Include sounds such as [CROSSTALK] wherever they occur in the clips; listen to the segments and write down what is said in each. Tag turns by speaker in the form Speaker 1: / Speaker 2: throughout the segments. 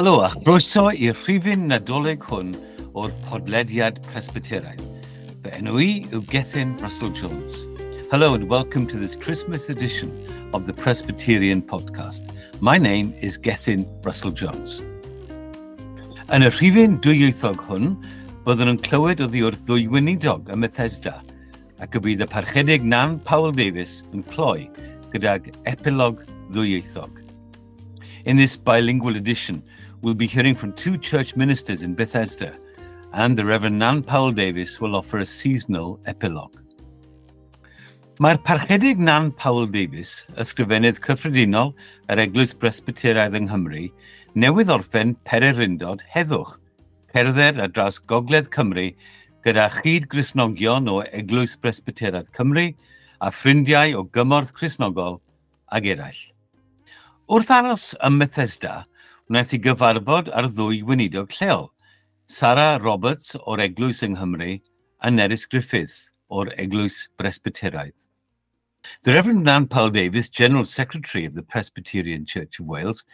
Speaker 1: Helo a chroeso i'r rhifin nadolig hwn o'r podlediad Presbyteraidd. Fy enw i yw Gethin Russell Jones. Hello and welcome to this Christmas edition of the Presbyterian podcast. My name is Gethin Russell Jones. Yn y rhifin dwyieithog hwn, byddwn yn clywed oddi wrth ddwy weinidog ym Methesda ac y bydd y parchedig Nan Paul Davis yn cloi gydag epilog ddwyieithog. In this bilingual edition, we'll be hearing from two church ministers in Bethesda, and the Reverend Nan Powell Davis will offer a seasonal epilogue. Mae'r parchedig Nan Powell Davis, ysgrifennydd cyffredinol yr Eglwys Presbyteraidd yng Nghymru, newydd orffen pererindod heddwch, cerdded ar draws Gogledd Cymru gyda chyd grisnogion o Eglwys Presbyteraidd Cymru a ffrindiau o gymorth crisnogol ag eraill. Wrth aros ym Methesda, wnaeth i gyfarfod ar ddwy weinidog lleol, Sara Roberts o'r Eglwys yng Nghymru a Nerys Griffiths o'r Eglwys Presbyteraidd. The Reverend Nan Paul Davis, General Secretary of the Presbyterian Church of Wales,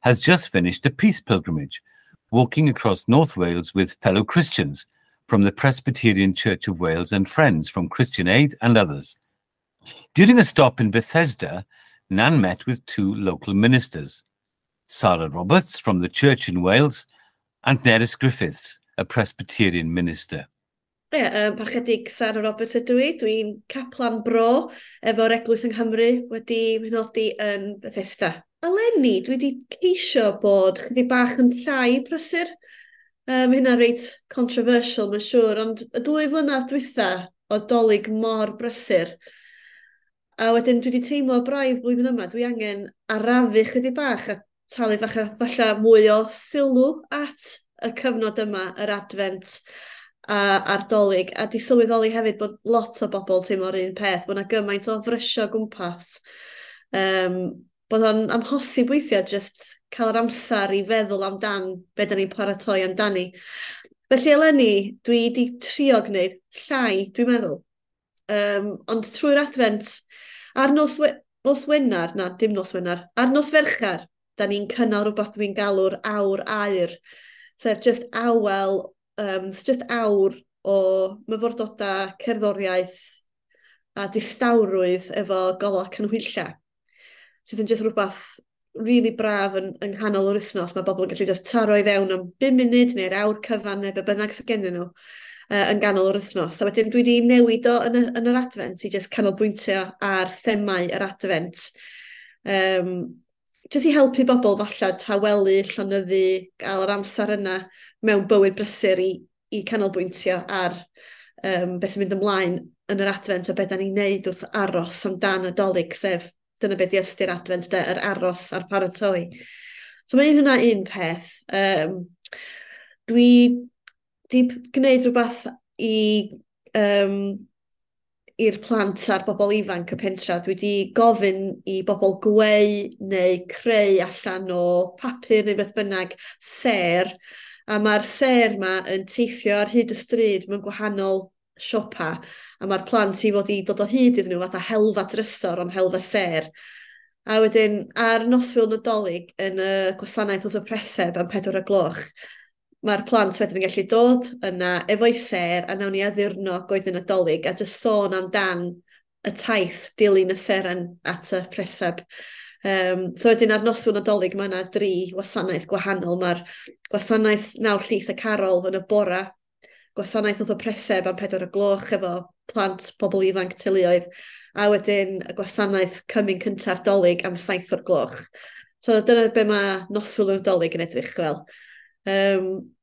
Speaker 1: has just finished a peace pilgrimage, walking across North Wales with fellow Christians from the Presbyterian Church of Wales and friends from Christian Aid and others. During a stop in Bethesda, Nan met with two local ministers, Sarah Roberts from the Church in Wales, and Neris Griffiths, a Presbyterian minister.
Speaker 2: Ie, yeah, um, parchedig Sarah Roberts ydw i. Dwi'n caplan bro efo'r Eglwys yng Nghymru wedi penodi yn Bethesda. Eleni, dwi wedi ceisio bod chyddi bach yn llai prysur. Um, hynna reit controversial, mae'n siŵr, ond y dwy flynedd dwytha o dolyg mor brysur. A wedyn dwi wedi teimlo braidd blwyddyn yma, dwi angen arafu chyddi bach a talu falle, falle mwy o sylw at y cyfnod yma, yr advent a ardolig, a di sylweddoli hefyd bod lot o bobl teimlo'r un peth, bod yna gymaint o frysio gwmpas. Um, bod o'n amhosib weithiau jyst cael yr amser i feddwl amdan be da ni'n paratoi amdani. Felly eleni, dwi wedi trio gwneud llai, dwi'n meddwl. Um, ond trwy'r advent, ar nos, nos Wenar, na, dim nos Wenar, ar nos Ferchar, da ni'n cynnal rhywbeth dwi'n galw'r awr air. Sef just awel, um, just awr o myfordodau, cerddoriaeth a distawrwydd efo golau canhwyllau. Sydd yn just rhywbeth really braf yn, yng nghanol o'r wythnos. Mae bobl yn gallu just taro i fewn am 5 munud neu'r awr cyfan neu be bynnag sy'n gennyn nhw uh, yn ganol o'r wythnos. A wedyn dwi wedi newid o yn, y, yn yr advent i just canolbwyntio ar themau yr advent. Um, jyst i helpu bobl falle tawelu, llonyddu, gael yr amser yna mewn bywyd brysur i, i canolbwyntio ar um, beth sy'n mynd ymlaen yn yr advent a beth da ni'n neud wrth aros amdan y dolyg, sef dyna beth di ystyr advent, de, yr aros a'r paratoi. So mae un hynna un peth. Um, dwi di gwneud rhywbeth i um, i'r plant a'r bobl ifanc y pentra, dwi wedi gofyn i bobl gweu neu creu allan o papur neu beth bynnag ser, a mae'r ser yma yn teithio ar hyd y stryd mewn gwahanol siopa, a mae'r plant i fod i dod o hyd iddyn nhw fath a helfa drysor ond helfa ser. A wedyn, ar noswyl nadolig yn y gwasanaeth wrth y preseb am pedwar y gloch, mae'r plant wedyn yn gallu dod yna efo'i ser a nawn ni addurno goed yn adolyg a jyst sôn amdan y taith dilyn y seren at y preseb. Um, so wedyn ar noswn adolyg mae yna dri wasanaeth gwahanol. Mae'r gwasanaeth nawr llys y carol yn y bora, gwasanaeth oedd y preseb am pedwar y gloch efo plant, pobl ifanc, tylioedd, a wedyn y gwasanaeth cymyn cyntaf dolyg am saith o'r gloch. So dyna be mae noswyl yn dolyg yn edrych fel. Um,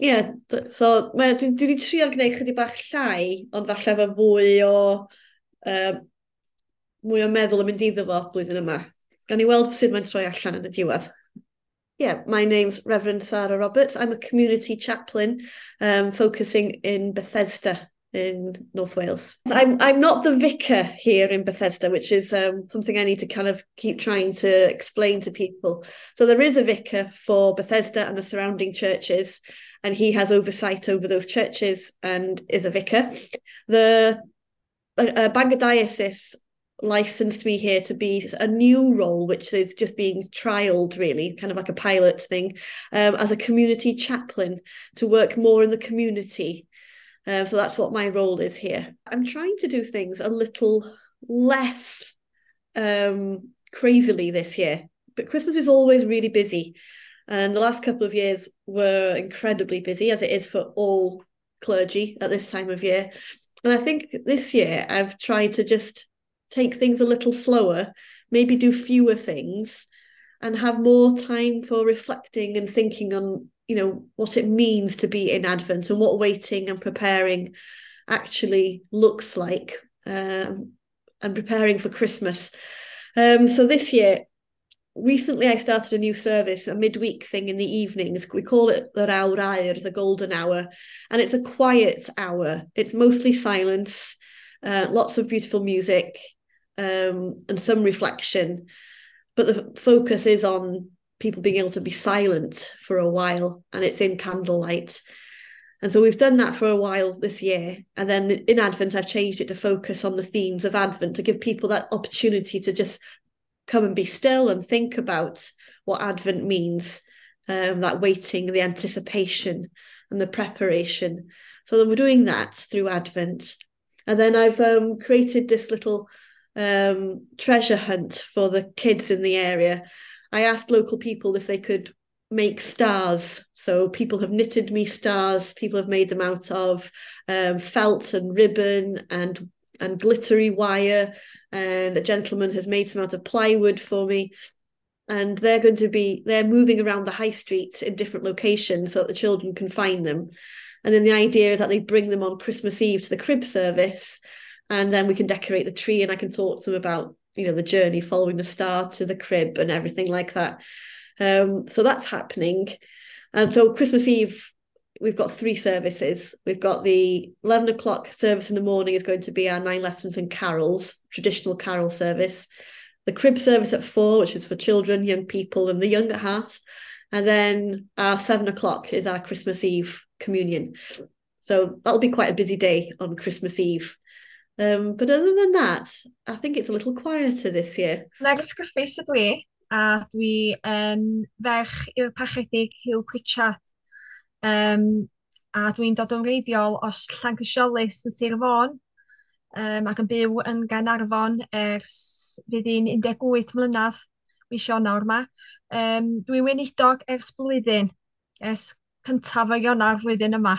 Speaker 2: Ie, yeah, so dwi, dwi wedi trio gwneud chydig bach llai, ond falle fe fwy o, um, mwy o meddwl yn mynd iddo fo blwyddyn yma. Gan i weld sut mae'n troi allan yn y diwedd. Yeah, my name's Reverend Sarah Roberts. I'm a community chaplain um, focusing in Bethesda. In North Wales. I'm, I'm not the vicar here in Bethesda, which is um, something I need to kind of keep trying to explain to people. So there is a vicar for Bethesda and the surrounding churches, and he has oversight over those churches and is a vicar. The uh, Bangor Diocese licensed me here to be a new role, which is just being trialed, really, kind of like a pilot thing, um, as a community chaplain to work more in the community. Uh, so that's what my role is here. I'm trying to do things a little less um, crazily this year, but Christmas is always really busy. And the last couple of years were incredibly busy, as it is for all clergy at this time of year. And I think this year I've tried to just take things a little slower, maybe do fewer things, and have more time for reflecting and thinking on, you know, what it means to be in Advent and what waiting and preparing actually looks like, um, and preparing for Christmas. Um, so this year, recently I started a new service, a midweek thing in the evenings. We call it the Awr Aur, the golden hour. And it's a quiet hour. It's mostly silence, uh, lots of beautiful music, um, and some reflection. But the focus is on people being able to be silent for a while, and it's in candlelight. And so we've done that for a while this year. And then in Advent, I've changed it to focus on the themes of Advent to give people that opportunity to just come and be still and think about what Advent means, um, that waiting, the anticipation, and the preparation. So we're doing that through Advent. And then I've um, created this little um, treasure hunt for the kids in the area. I asked local people if they could make stars. So people have knitted me stars. People have made them out of um, felt and ribbon and and glittery wire. And a gentleman has made some out of plywood for me. And they're going to be they're moving around the high street in different locations so that the children can find them. And then the idea is that they bring them on Christmas Eve to the crib service and then we can decorate the tree and I can talk to them about you know the journey following the star to the crib and everything like that. Um, so that's happening. And so Christmas Eve we've got three services. We've got the 11 o'clock service in the morning is going to be our nine lessons and carols traditional carol service. The crib service at four which is for children young people and the young at heart. And then our seven o'clock is our Christmas Eve communion. So that'll be quite a busy day on Christmas Eve Um, but other than that, I think it's a little quieter this year.
Speaker 3: Na Griffiths ydw i, a dwi yn ferch i'r pachedig Hugh Pritchard. Um, a dwi'n dod o'n reidiol os Llangysiolis yn Sir Fôn, um, ac yn byw yn Ganarfon ers fydd i'n 18 mlynedd mis Ionawr yma. Um, dwi'n weinidog ers blwyddyn, ers cyntaf o Ionawr flwyddyn yma.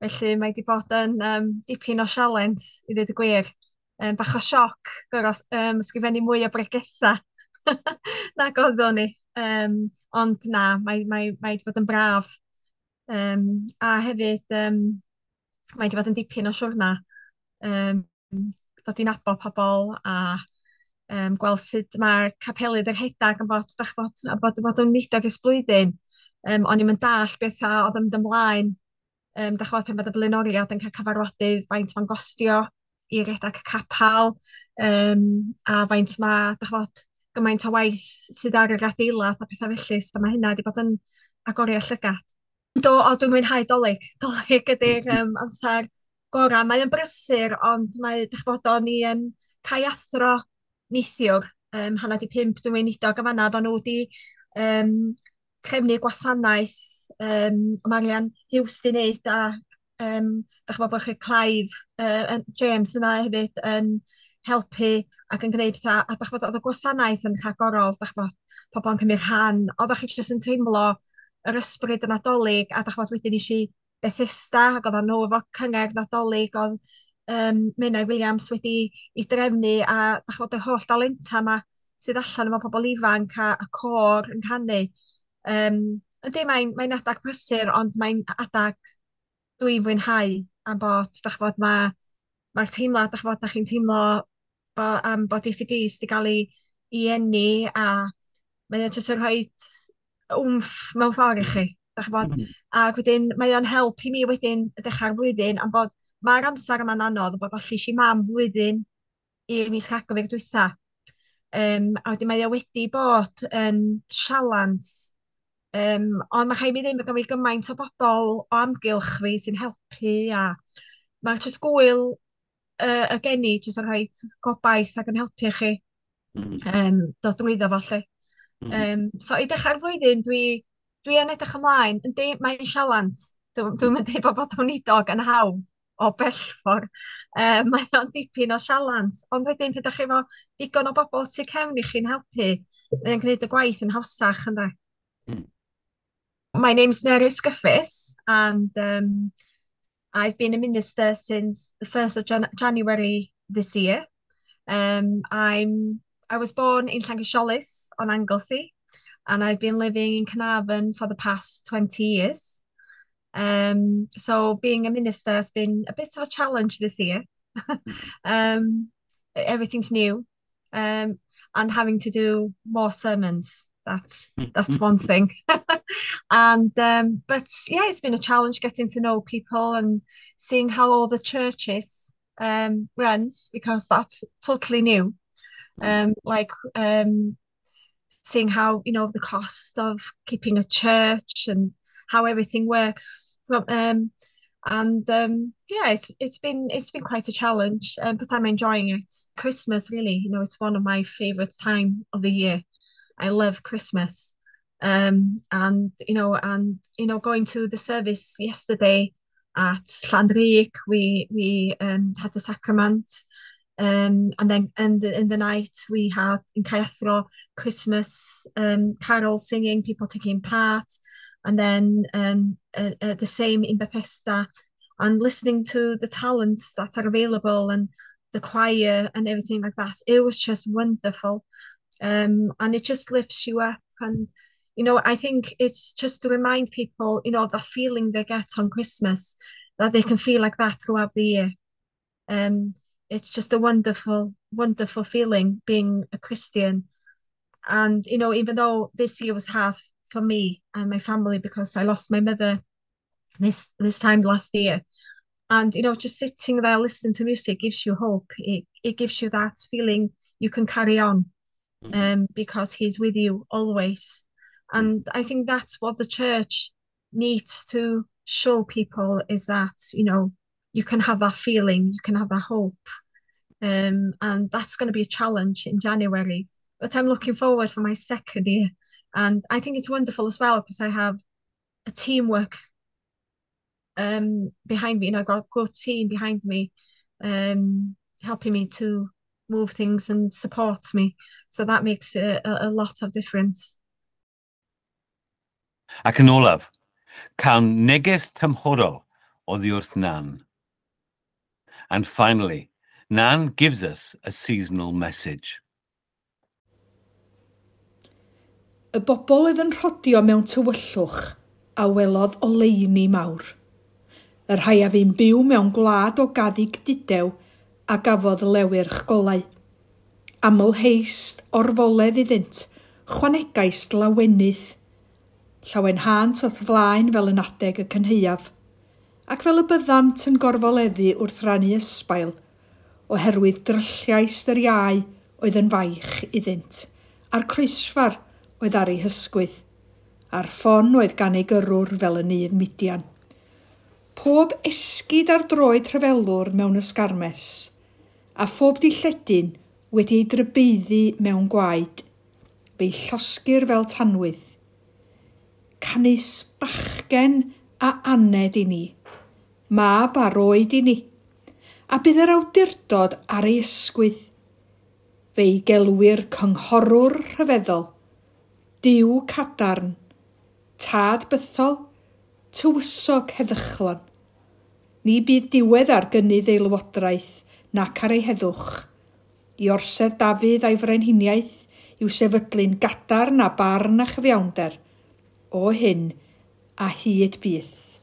Speaker 3: Felly mae wedi bod yn um, dipyn o sialens i ddweud y gwir. Um, bach o sioc goros um, ysgrifennu mwy o bregesau [LAUGHS] na oeddwn ni. Um, ond na, mae, mae, mae wedi bod yn braf. Um, a hefyd, um, mae wedi bod yn dipyn o siwrna. Um, dod i nabod pobl a um, gweld sut mae'r capelydd yr hedag yn bod, dach bod, bod, bod yn midog ys blwyddyn. Um, o'n i'n mynd dall beth oedd yn mynd ymlaen um, da chwod pan bod y blaenoriad yn cael cyfarfodydd faint mae'n gostio i redag capal, um, a faint mae, da chwod, gymaint o waith sydd ar yr adeilad a pethau felly, so mae hynna wedi bod yn agoriau llygad. Do, o, dwi'n mwynhau dolyg. [LAUGHS] Dolyg ydy'r um, amser gorau. Mae'n brysur, ond mae, dych bod o'n i yn cael athro neithiwr, um, hanna di pimp, dwi'n weinidog y fanna, o'n nhw wedi um, trefnu gwasanaeth um, mae angen hiws di wneud a um, da chi'n bod chi Clive uh, James yna hefyd yn helpu ac yn gwneud pethau a da chi'n bod oedd y gwasanaeth yn rhagorol da chi'n bod pobl yn cymryd rhan oedd chi jyst yn teimlo yr ysbryd yn adolyg a da chi'n bod wedyn eisiau Bethesda ac oedd nhw efo cyngor nadolig oedd um, Menai Williams wedi i drefnu a da chi'n bod y holl dalenta yma sydd allan efo pobl ifanc a, a cor yn canu Um, ydy, mae'n mae adag prysur, ond mae'n adag dwi'n fwynhau am bod, da chfod, mae'r ma teimlad, da chfod, da chi'n teimlo bo, um, bod ECGs wedi cael ei i enni a mae'n jyst yn rhoi wmff mewn ffordd i chi. Da bod, mm -hmm. wedyn mae o'n help i mi wedyn y dechrau'r flwyddyn am bod mae'r amser yma'n anodd, bod falle si mam flwyddyn i'r mis rhagofyr dwytha. Um, a wedyn mae o wedi bod yn sialans Um, ond mae chai mi ddim yn gymryd gymaint o bobl o amgylch fi sy'n helpu a mae jyst gwyl uh, y geni jyst yn rhoi gobaith ac yn helpu chi um, dod drwyddo fo lle. Um, mm-hmm. so i dechrau'r flwyddyn dwi, dwi yn edrych ymlaen, yndi mae'n sialans. Dwi'n dwi mynd i bod bod o'n idog yn hawdd o bellfor. Um, mae o'n dipyn o sialans. Ond wedyn, pe chi efo digon o bobl sy'n cefn i chi'n helpu, mae'n gwneud y gwaith yn hawsach, ynddo? Mm. My name's Neris Griffiths, and um, I've been a minister since the 1st of Jan January this year. Um, I'm, I was born in Llangysholis on Anglesey, and I've been living in Carnarvon for the past 20 years. Um, so being a minister has been a bit of a challenge this year. [LAUGHS] um, everything's new, um, and having to do more sermons. That's that's one thing. [LAUGHS] and um, but yeah, it's been a challenge getting to know people and seeing how all the churches um, runs because that's totally new. Um, like um, seeing how you know the cost of keeping a church and how everything works from um, and um, yeah it's it's been it's been quite a challenge um, but i'm enjoying it christmas really you know it's one of my favorite time of the year I love Christmas. Um, and you know, and you know, going to the service yesterday at Llanrug, we we um, had the sacrament, um, and then and in the night we had in Caethro Christmas um, carol singing, people taking part, and then um, uh, uh, the same in Bethesda, and listening to the talents that are available and the choir and everything like that. It was just wonderful um, and it just lifts you up. And you know, I think it's just to remind people, you know, that feeling they get on Christmas, that they can feel like that throughout the year. Um, it's just a wonderful, wonderful feeling being a Christian. And you know, even though this year was hard for me and my family because I lost my mother this this time last year. And you know, just sitting there listening to music gives you hope. It it gives you that feeling you can carry on. Um, because he's with you always. And I think that's what the church needs to show people is that, you know, you can have that feeling, you can have that hope. Um, and that's going to be a challenge in January. But I'm looking forward for my second year. And I think it's wonderful as well because I have a teamwork um, behind me. You know, I've got a good team behind me um, helping me to move things and support me. So that makes a, a lot of difference.
Speaker 1: Ac yn olaf, cawn neges tymhorol oddi wrth Nan. And finally, Nan gives us a seasonal message.
Speaker 4: Y bobl oedd yn rhodio mewn tywyllwch a welodd oleuni mawr. Yr rhai a fi'n byw mewn gwlad o gaddig didew – a gafodd lewyrch golau. Aml heist orfoledd iddynt, chwanegais lawenydd. Llawen hant oedd flaen fel yn adeg y cynheuaf, ac fel y byddant yn gorfoleddu wrth rannu ysbail, oherwydd drylliais yr iau oedd yn faich iddynt, a'r croesfar oedd ar ei hysgwydd, a'r ffon oedd gan ei gyrwr fel y nydd midian. Pob esgyd ar droed rhyfelwr mewn ysgarmes, a phob dilledyn wedi ei drybeiddi mewn gwaed, fe'i llosgir fel tanwydd. Canus bachgen a aned i ni, mab a roed i ni, a bydd yr awdurdod ar ei ysgwydd. Fe'i gelwir cynghorwr rhyfeddol, diw cadarn, tad bythol, tywysog heddychlon. Ni bydd diwedd ar gynnydd ei lywodraeth – nac ar ei heddwch. I orsedd Dafydd a'i frenhiniaeth i'w sefydlu'n gadarn a barn a chyfiawnder. O hyn a hyd byth.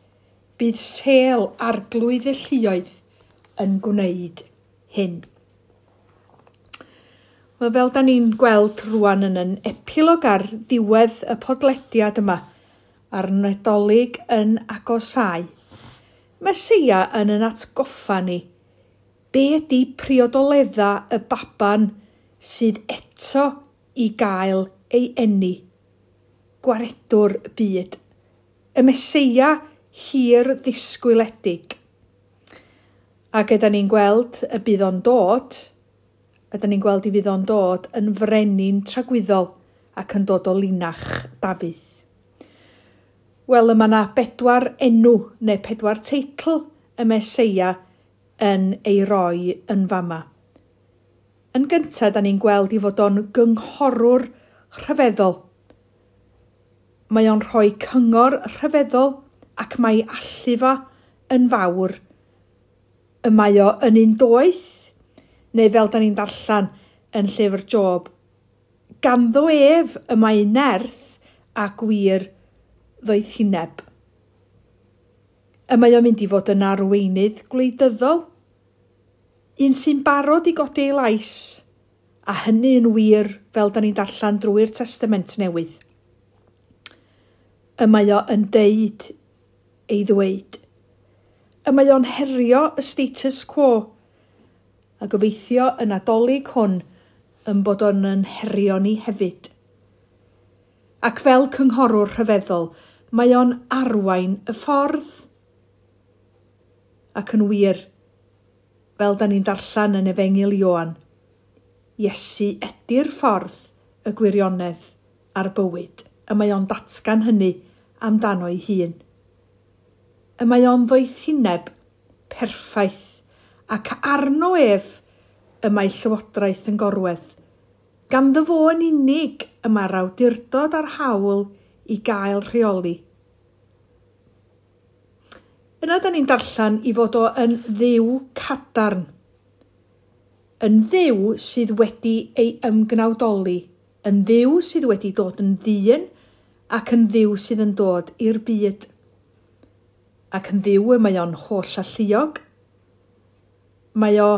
Speaker 4: Bydd sel arglwydd y lluoedd yn gwneud hyn. Wel, fel da ni'n gweld rwan yn yn epilog ar ddiwedd y podlediad yma, a'r Nadolig yn agosau, Mesia yn yn atgoffa ni – be ydy priodoledda y baban sydd eto i gael ei enni? Gwaredwr byd. Y meseia hir ddisgwyledig. A gyda ni'n gweld y bydd o'n dod, ydy ni'n gweld i fydd o'n dod yn frenin tragwyddol ac yn dod o linach dafydd. Wel, yma yna bedwar enw neu pedwar teitl y meseia yn ei roi yn fama. Yn gyntaf, da ni'n gweld i fod o'n gynghorwr rhyfeddol. Mae o'n rhoi cyngor rhyfeddol ac mae allufa yn fawr. Y mae o yn un doeth, neu fel da ni'n darllen yn llyfr Job. Ganddo ef y mae nerth a gwir ddoeth hineb y mae o'n mynd i fod yn arweinydd gwleidyddol. Un sy'n barod i godi ei lais, a hynny yn wir fel da ni'n darllen drwy'r testament newydd. Y mae o yn deud ei ddweud. Y mae o'n herio y status quo, a gobeithio yn adolyg hwn yn bod o'n yn herio ni hefyd. Ac fel cynghorwr rhyfeddol, mae o'n arwain y ffordd ac yn wir. Fel da ni'n darllen yn efengil Ioan, Iesu ydy'r ffordd y gwirionedd a'r bywyd, y mae o'n datgan hynny amdano ei hun. Y mae o'n ddoethineb perffaith ac arno ef y mae llywodraeth yn gorwedd. Gan fo yn unig y mae'r awdurdod a'r hawl i gael rheoli. Yna da ni'n darllen i fod o yn ddiw cadarn. Yn ddiw sydd wedi ei ymgnawdoli, yn ddiw sydd wedi dod yn ddyn ac yn ddiw sydd yn dod i'r byd. Ac yn ddiw y mae o'n holl alluog. Mae o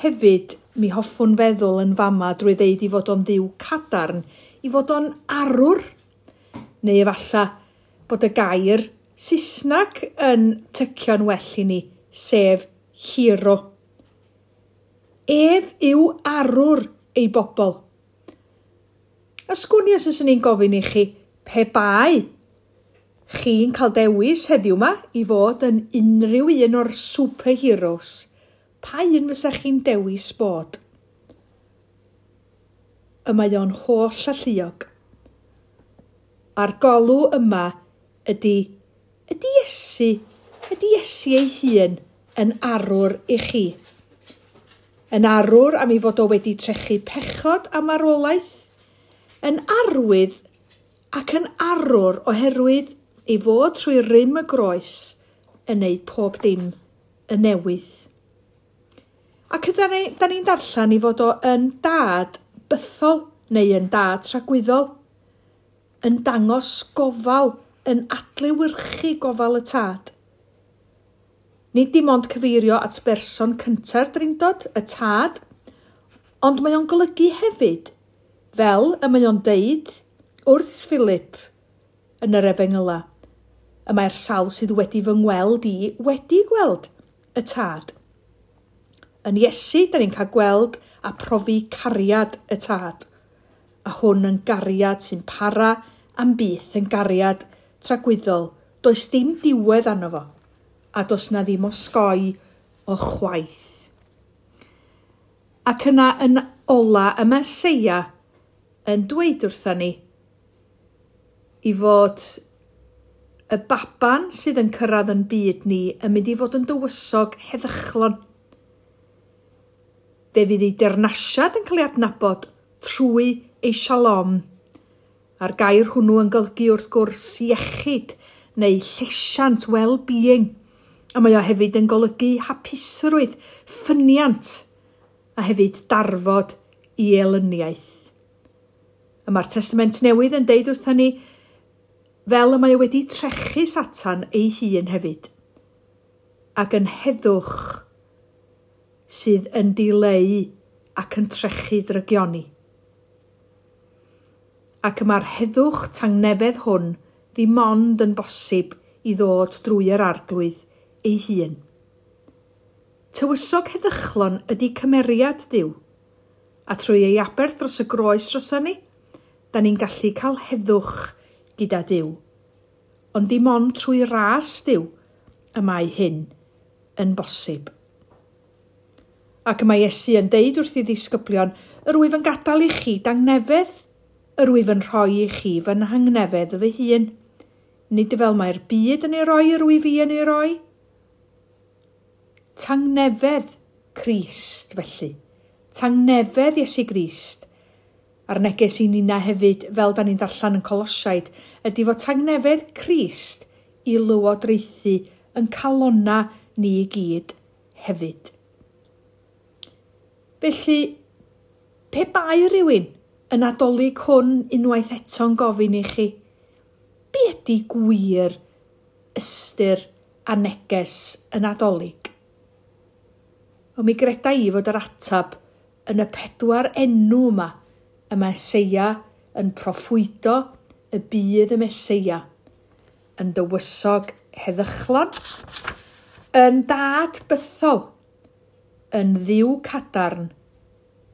Speaker 4: hefyd, mi hoffwn feddwl yn fama drwy ddeud i fod o'n ddiw cadarn, i fod o'n arwr, neu efalla bod y gair – Saesnag yn tycio'n well i ni, sef hiro. Ef yw arwr ei bobl. A sgwni os ni'n gofyn i chi, pe bai? Chi'n cael dewis heddiw yma i fod yn unrhyw un o'r superheroes. Pa un fysa chi'n dewis bod? Y mae o'n holl alluog. A'r golw yma ydy ydy Iesu, ydy Iesu ei hun yn arwr i chi? Yn arwr am ei fod o wedi trechu pechod a marwolaeth? Yn arwydd ac yn arwr oherwydd ei fod trwy rym y groes yn neud pob dim y newydd. Ac yda ni, da ni'n darllen i fod o yn dad bythol neu yn dad tragwyddol, yn dangos gofal yn adlewyrchu gofal y tad. Nid dim ond cyfeirio at berson cynta'r drindod, y tad, ond mae o'n golygu hefyd, fel y mae o'n deud wrth Philip yn yr efengyla, y mae'r sawl sydd wedi fy ngweld i wedi gweld y tad. Yn Iesu, da ni'n cael gweld a profi cariad y tad, a hwn yn gariad sy'n para am byth yn gariad tragwyddol, does dim diwedd arno fo, a does na ddim osgoi o chwaith. Ac yna yn ola y Meseia yn dweud wrtha ni i fod y baban sydd yn cyrraedd yn byd ni yn mynd i fod yn dywysog heddychlon. Fe fydd ei dernasiad yn cael ei adnabod trwy ei shalom A'r gair hwnnw yn golygu wrth gwrs iechyd neu llesiant, well-being. A mae o hefyd yn golygu hapusrwydd, ffyniant, a hefyd darfod i elyniaeth. Y mae'r testament newydd yn deud wrthyn ni, fel y mae wedi trechu satan ei hun hefyd, ac yn heddwch sydd yn dileu ac yn trechu drygioni ac yma'r heddwch tangnefedd hwn ddim ond yn bosib i ddod drwy yr arglwydd ei hun. Tywysog heddychlon ydy cymeriad diw, a trwy ei aber dros y groes dros ni, da ni'n gallu cael heddwch gyda diw. Ond dim ond trwy ras diw y mae hyn yn bosib. Ac y mae Iesu yn deud wrth i ddisgyblion, yr wyf yn gadael i chi dangnefedd yr wyf yn rhoi i chi fy nhangnefedd fy hun. Nid fel mae'r byd yn ei roi yr wyf i yn ei roi. Tangnefedd Crist felly. Tangnefedd Iesu Grist. A'r neges i ni na hefyd, fel da ni'n darllen yn Colosiaid, ydy fod tangnefedd Crist i lywodraethu yn calonna ni i gyd hefyd. Felly, pe bai rhywun Yn adolyg hwn unwaith eto'n gofyn i chi, be ydy gwir ystyr a neges yn adolyg? O mi greda i fod yr atab yn y pedwar enw yma y Meseia yn proffwydo y bydd y Meseia yn dywysog heddychlon, yn dad bythol, yn ddiw cadarn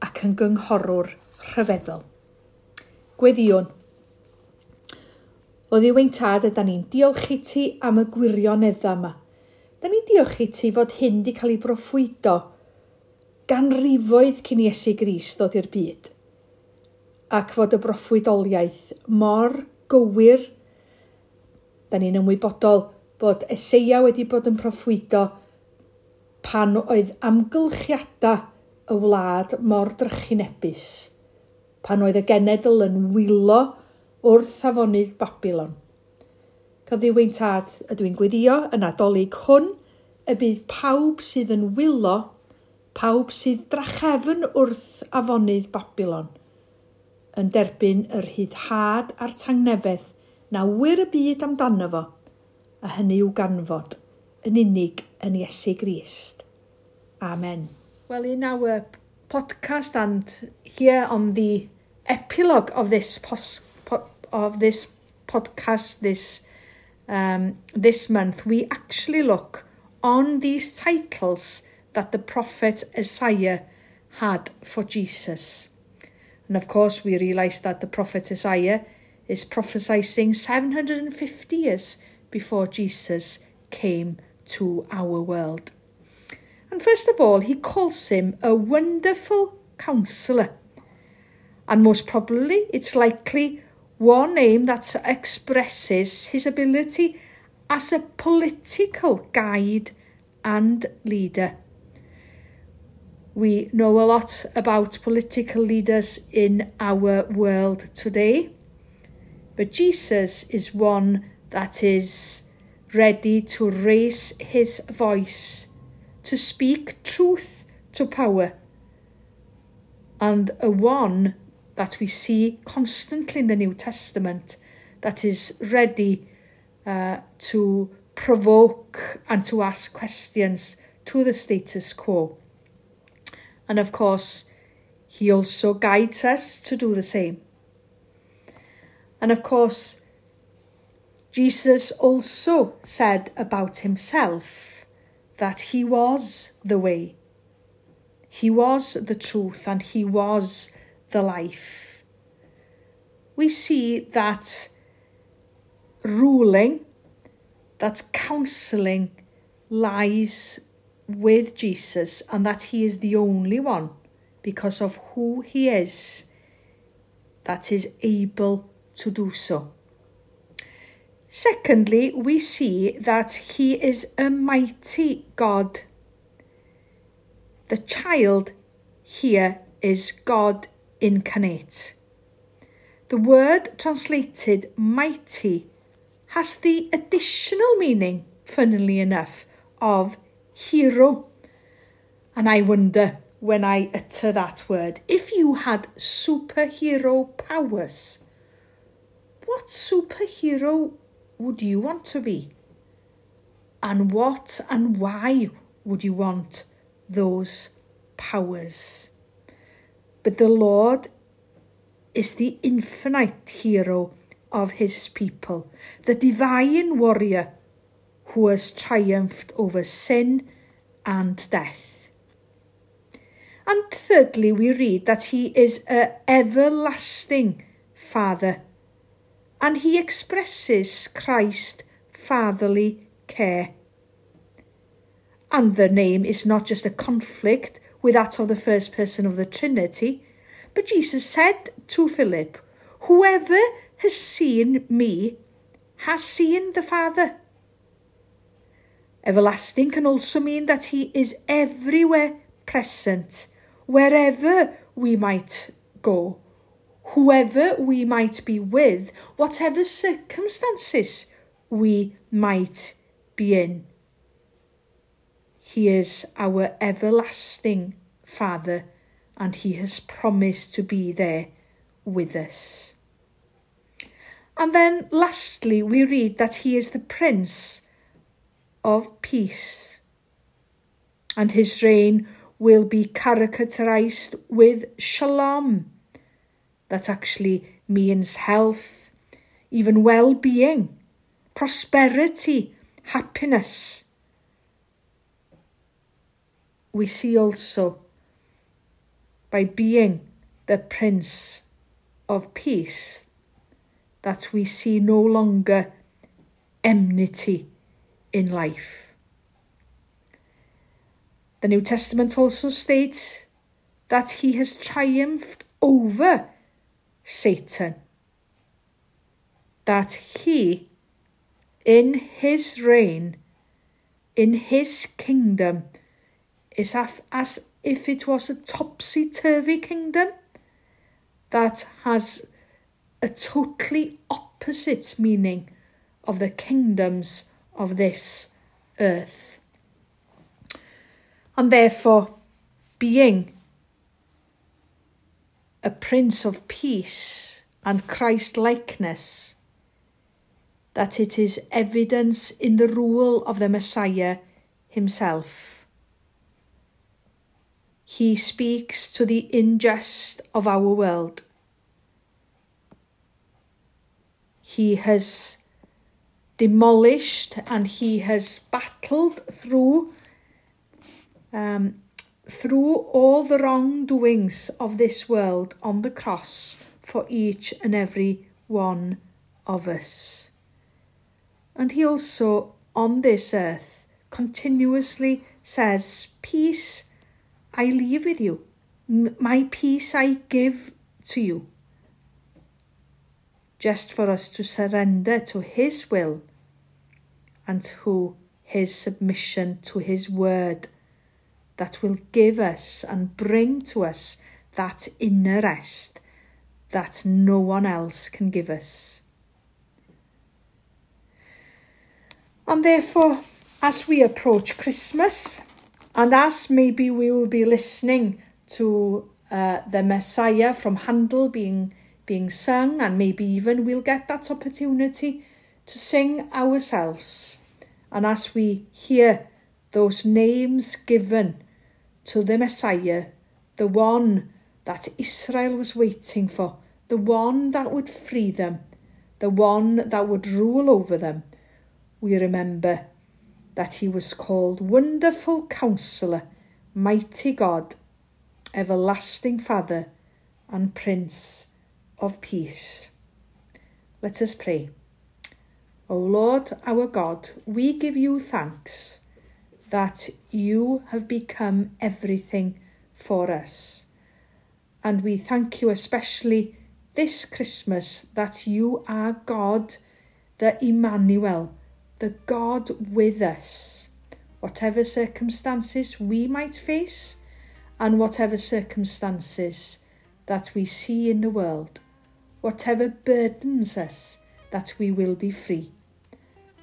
Speaker 4: ac yn gynghorwr rhyfeddol. Gweddiwn. O ddiwy'n tad ydyn ni'n diolch i ti am y gwirionedda yma. Da ni'n diolch i ti fod hyn di cael ei broffwydo gan rifoedd cyn Iesu Gris ddod i'r byd. Ac fod y broffwydoliaeth mor gywir, da ni'n ymwybodol bod Eseia wedi bod yn proffwydo pan oedd amgylchiadau y wlad mor drychinebus pan oedd y genedl yn wylo wrth afonydd Babylon. Cyddi tad ydw i'n gweddio yn adolyg hwn y bydd pawb sydd yn wylo, pawb sydd drachefn wrth afonydd Babylon, yn derbyn yr hyddhad a'r tangnefedd na wir y byd amdano fo, a hynny yw ganfod yn unig yn Iesu Grist. Amen. Wel, un awr podcast and here on the epilogue of this pos- po- of this podcast this um, this month, we actually look on these titles that the prophet Isaiah had for Jesus. And of course, we realize that the prophet Isaiah is prophesying 750 years before Jesus came to our world. And first of all, he calls him a wonderful counselor. And most probably, it's likely one name that expresses his ability as a political guide and leader. We know a lot about political leaders in our world today, but Jesus is one that is ready to raise his voice, to speak truth to power, and a one that we see constantly in the New Testament that is ready uh, to provoke and to ask questions to the status quo. And of course, he also guides us to do the same. And of course, Jesus also said about himself that he was the way, he was the truth, and he was the life. We see that ruling, that counselling lies with Jesus and that he is the only one because of who he is that is able to do so. Secondly, we see that he is a mighty God. The child here is God incarnate. The word translated mighty has the additional meaning, funnily enough, of hero. And I wonder when I utter that word if you had superhero powers, what superhero would you want to be? And what and why would you want those powers? But the Lord is the infinite hero of his people, the divine warrior who has triumphed over sin and death. And thirdly, we read that he is an everlasting Father and he expresses Christ fatherly care. And the name is not just a conflict with that of the first person of the Trinity, but Jesus said to Philip, Whoever has seen me has seen the Father. Everlasting can also mean that he is everywhere present, wherever we might go. Whoever we might be with, whatever circumstances we might be in. He is our everlasting Father, and He has promised to be there with us. And then lastly, we read that He is the Prince of Peace, and His reign will be characterized with shalom. That actually means health, even well being, prosperity, happiness. We see also by being the Prince of Peace that we see no longer enmity in life. The New Testament also states that he has triumphed over Satan, that he, in his reign, in his kingdom, is as if it was a topsy turvy kingdom that has a totally opposite meaning of the kingdoms of this earth. And therefore, being a Prince of Peace and Christ likeness, that it is evidence in the rule of the Messiah himself. He speaks to the unjust of our world. He has demolished and he has battled through um, through all the wrongdoings of this world on the cross for each and every one of us. And he also, on this earth, continuously says, Peace I leave with you, my peace I give to you. Just for us to surrender to His will and to His submission to His word that will give us and bring to us that inner rest that no one else can give us. And therefore, as we approach Christmas, and as maybe we will be listening to uh, the Messiah from Handel being being sung, and maybe even we'll get that opportunity to sing ourselves. And as we hear those names given to the Messiah, the one that Israel was waiting for, the one that would free them, the one that would rule over them, we remember that he was called Wonderful Counselor, Mighty God, Everlasting Father, and Prince of peace. Let us pray. O Lord our God, we give you thanks that you have become everything for us. And we thank you especially this Christmas that you are God, the Emmanuel, the God with us. Whatever circumstances we might face and whatever circumstances that we see in the world, whatever burdens us, that we will be free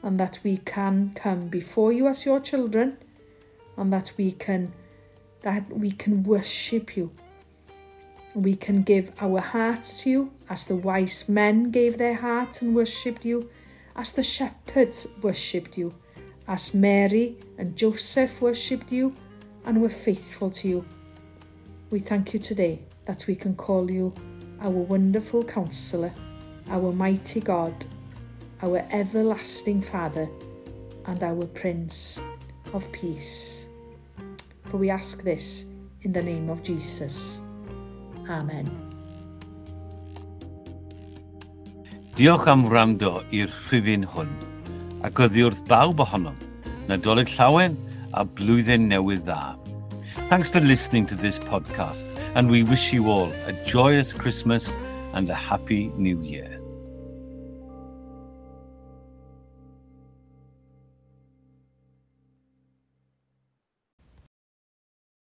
Speaker 4: and that we can come before you as your children and that we can that we can worship you we can give our hearts to you as the wise men gave their hearts and worshipped you as the shepherds worshipped you as Mary and Joseph worshipped you and were faithful to you we thank you today that we can call you our wonderful counselor, our mighty God, our everlasting Father, and our Prince of Peace. For we ask this in the name of Jesus. Amen.
Speaker 1: Diolch am wrando i'r rhywun hwn, ac oedd wrth bawb ohonom, nadolig llawen a blwyddyn newydd dda. Thanks for listening to this podcast, and we wish you all a joyous Christmas and a happy new year.